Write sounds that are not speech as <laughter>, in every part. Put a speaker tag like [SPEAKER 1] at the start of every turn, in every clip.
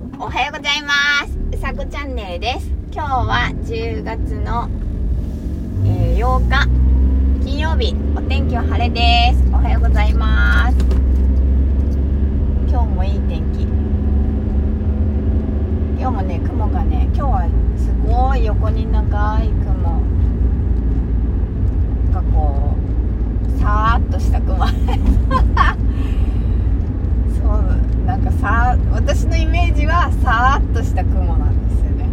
[SPEAKER 1] おはようございます。うさこチャンネルです。今日は10月の、えー、8日金曜日。お天気は晴れです。おはようございます。今日もいい天気。今日もね雲がね今日はすごい横に長い雲がこうさーっとした雲そうなんかさ私のイメージはさーっとした雲なんですよね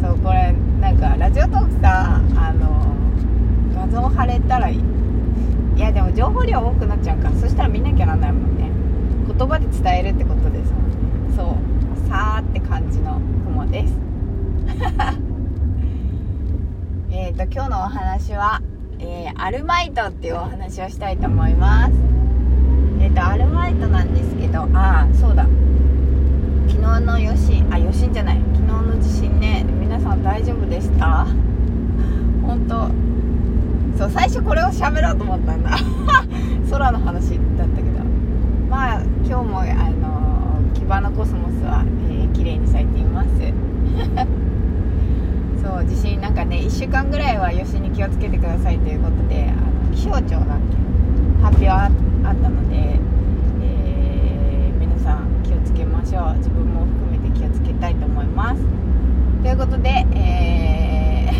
[SPEAKER 1] そうこれなんかラジオトークさあの画像貼れたらいい情報量多くなっちゃうからそしたら見なきゃなんないもんね。言葉で伝えるってことですもんねそう。さーって感じの雲です。<laughs> えっと今日のお話は、えー、アルバイトっていうお話をしたいと思います。えっ、ー、とアルバイトなんですけどああそうだ。昨日の余震あ余震じゃない。昨日の地震ね。皆さん大丈夫でした？そう最初これを喋ろうと思ったんだ。<laughs> 空の話だったけど。まあ今日もあのキバのコスモスは、えー、綺麗に咲いています。<laughs> そう地震なんかね1週間ぐらいは余震に気をつけてくださいということであの気象庁が発表あったので、えー、皆さん気をつけましょう。自分も含めて気をつけたいと思いますということで、え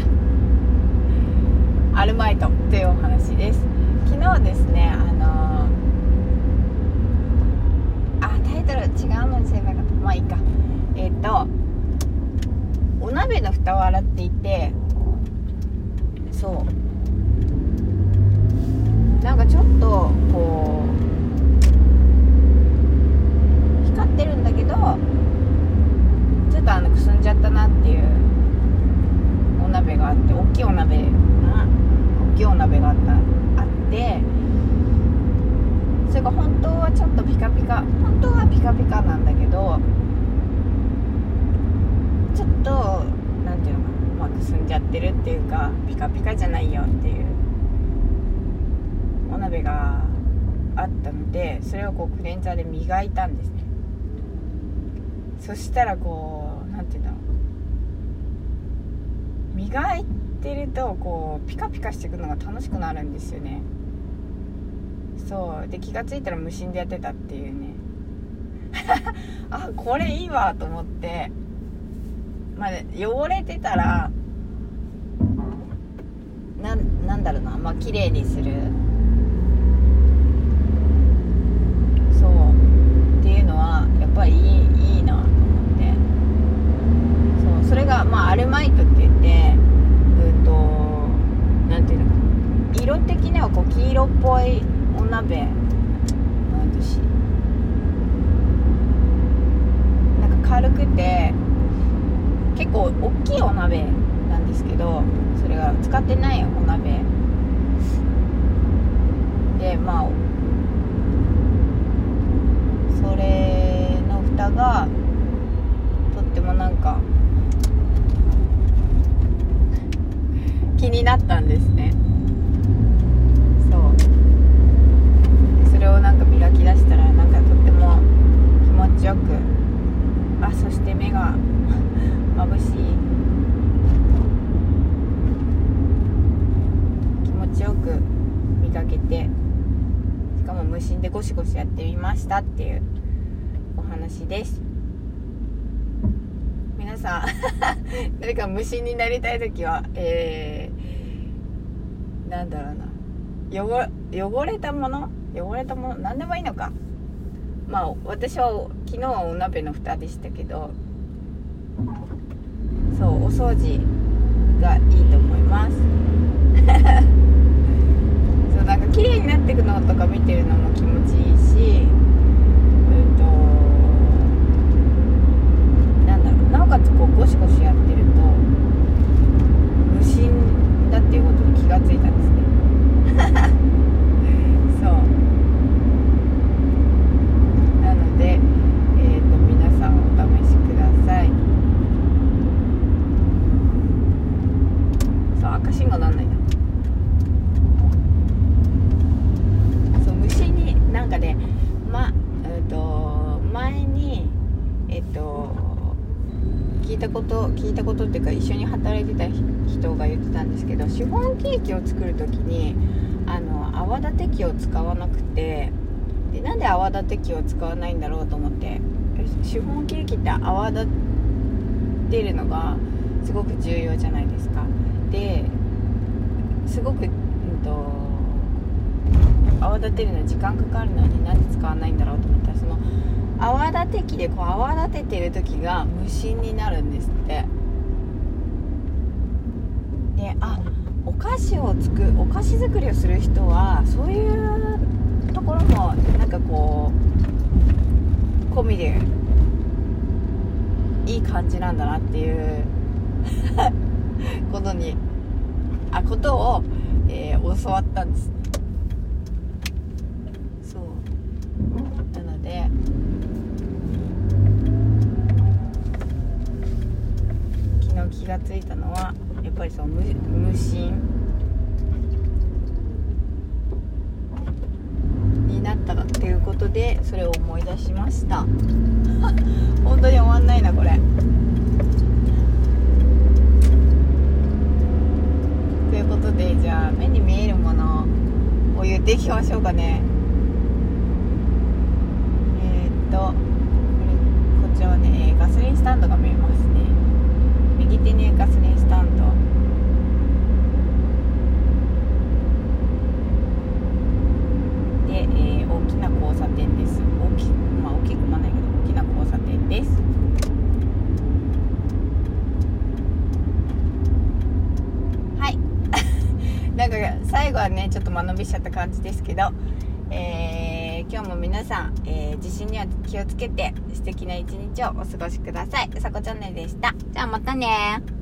[SPEAKER 1] ー、アルバイトというお話です昨日ですねあのー、あタイトル違うのにすればよかったまあいいかえっ、ー、とお鍋の蓋を洗っていてそう。なんかちょっとこう光ってるんだけどちょっとあのくすんじゃったなっていうお鍋があって大きいお鍋な大きいお鍋があったあってそれが本当はちょっとピカピカ本当はピカピカなんだけどちょっと何ていうのかな、まあ、くすんじゃってるっていうかピカピカじゃないよっていう。お鍋があったのでそれをこうクレンザーで磨いたんですね。そしたらこう何て言うんだろう。磨いてるとこうピカピカしてくるのが楽しくなるんですよね。そう。で気が付いたら無心でやってたっていうね。<laughs> あこれいいわと思って。まあ、汚れてたらななんだろうなまあ綺麗にする。そう。っていうのはやっぱりいいいいなと思って。そう。それがまあアルマイトって言ってうんと何ていうのか。色的にはこう黄色っぽいお鍋。なんしなんか軽くて結構大きいお鍋なんですけどそれが使ってないお鍋。でまあそれの蓋がとってもなんか気になったんですねそうそれをなんか磨き出したらなんかとっても気持ちよくあそして目が眩しい気持ちよく磨けてしかも無心でゴシゴシやってみましたっていうお話です。皆さん <laughs> 誰か無心になりたい時はえー、なんだろうな。汚汚れたもの？汚れたもの？何でもいいのか。まあ私は昨日はお鍋の蓋でしたけどそうお掃除がいいと思います。なんか綺麗になっていくのとか見てるのも気持ちいいしかつこうゴシゴシやってると無心だっていうことに気がついたんですねそうなのでえっ、ー、と皆さんお試しくださいそう赤信号なんないなそう無心になんかねまえっ、ー、と前にえっと聞いたこと聞いたことっていうか一緒に働いてた人が言ってたんですけどシフォンケーキを作る時にあの泡立て器を使わなくてでなんで泡立て器を使わないんだろうと思ってシフォンケーキって泡立てるのがすごく重要じゃないですか。ですごく、うんと、泡立てるのに時間かかるのになんで使わないんだろうと思ったらその泡立て器でこう泡立ててる時が無心になるんですって。であお菓子をつくお菓子作りをする人はそういうところもなんかこう込みでいい感じなんだなっていう <laughs> ことにあことを、えー、教わったんですそうなので昨日気が付いたのはやっぱりその無無心になったっていうことでそれを思い出しました。<laughs> 本当に終わんないなこれ。ということでじゃあ目に見えるものを言っていきましょうかねえー、っとこれこちらはねガソリンスタンドが見えますね右手にガソリンスタンドで、えー、大きな交差点です大き,、まあ、大きくもないけど大きな交差点ですはい <laughs> なんか最後はねちょっと間延びしちゃった感じですけどえー、今日も皆さん、えー、地震には気をつけて素敵な一日をお過ごしください。さこチャンネルでした。じゃあまたね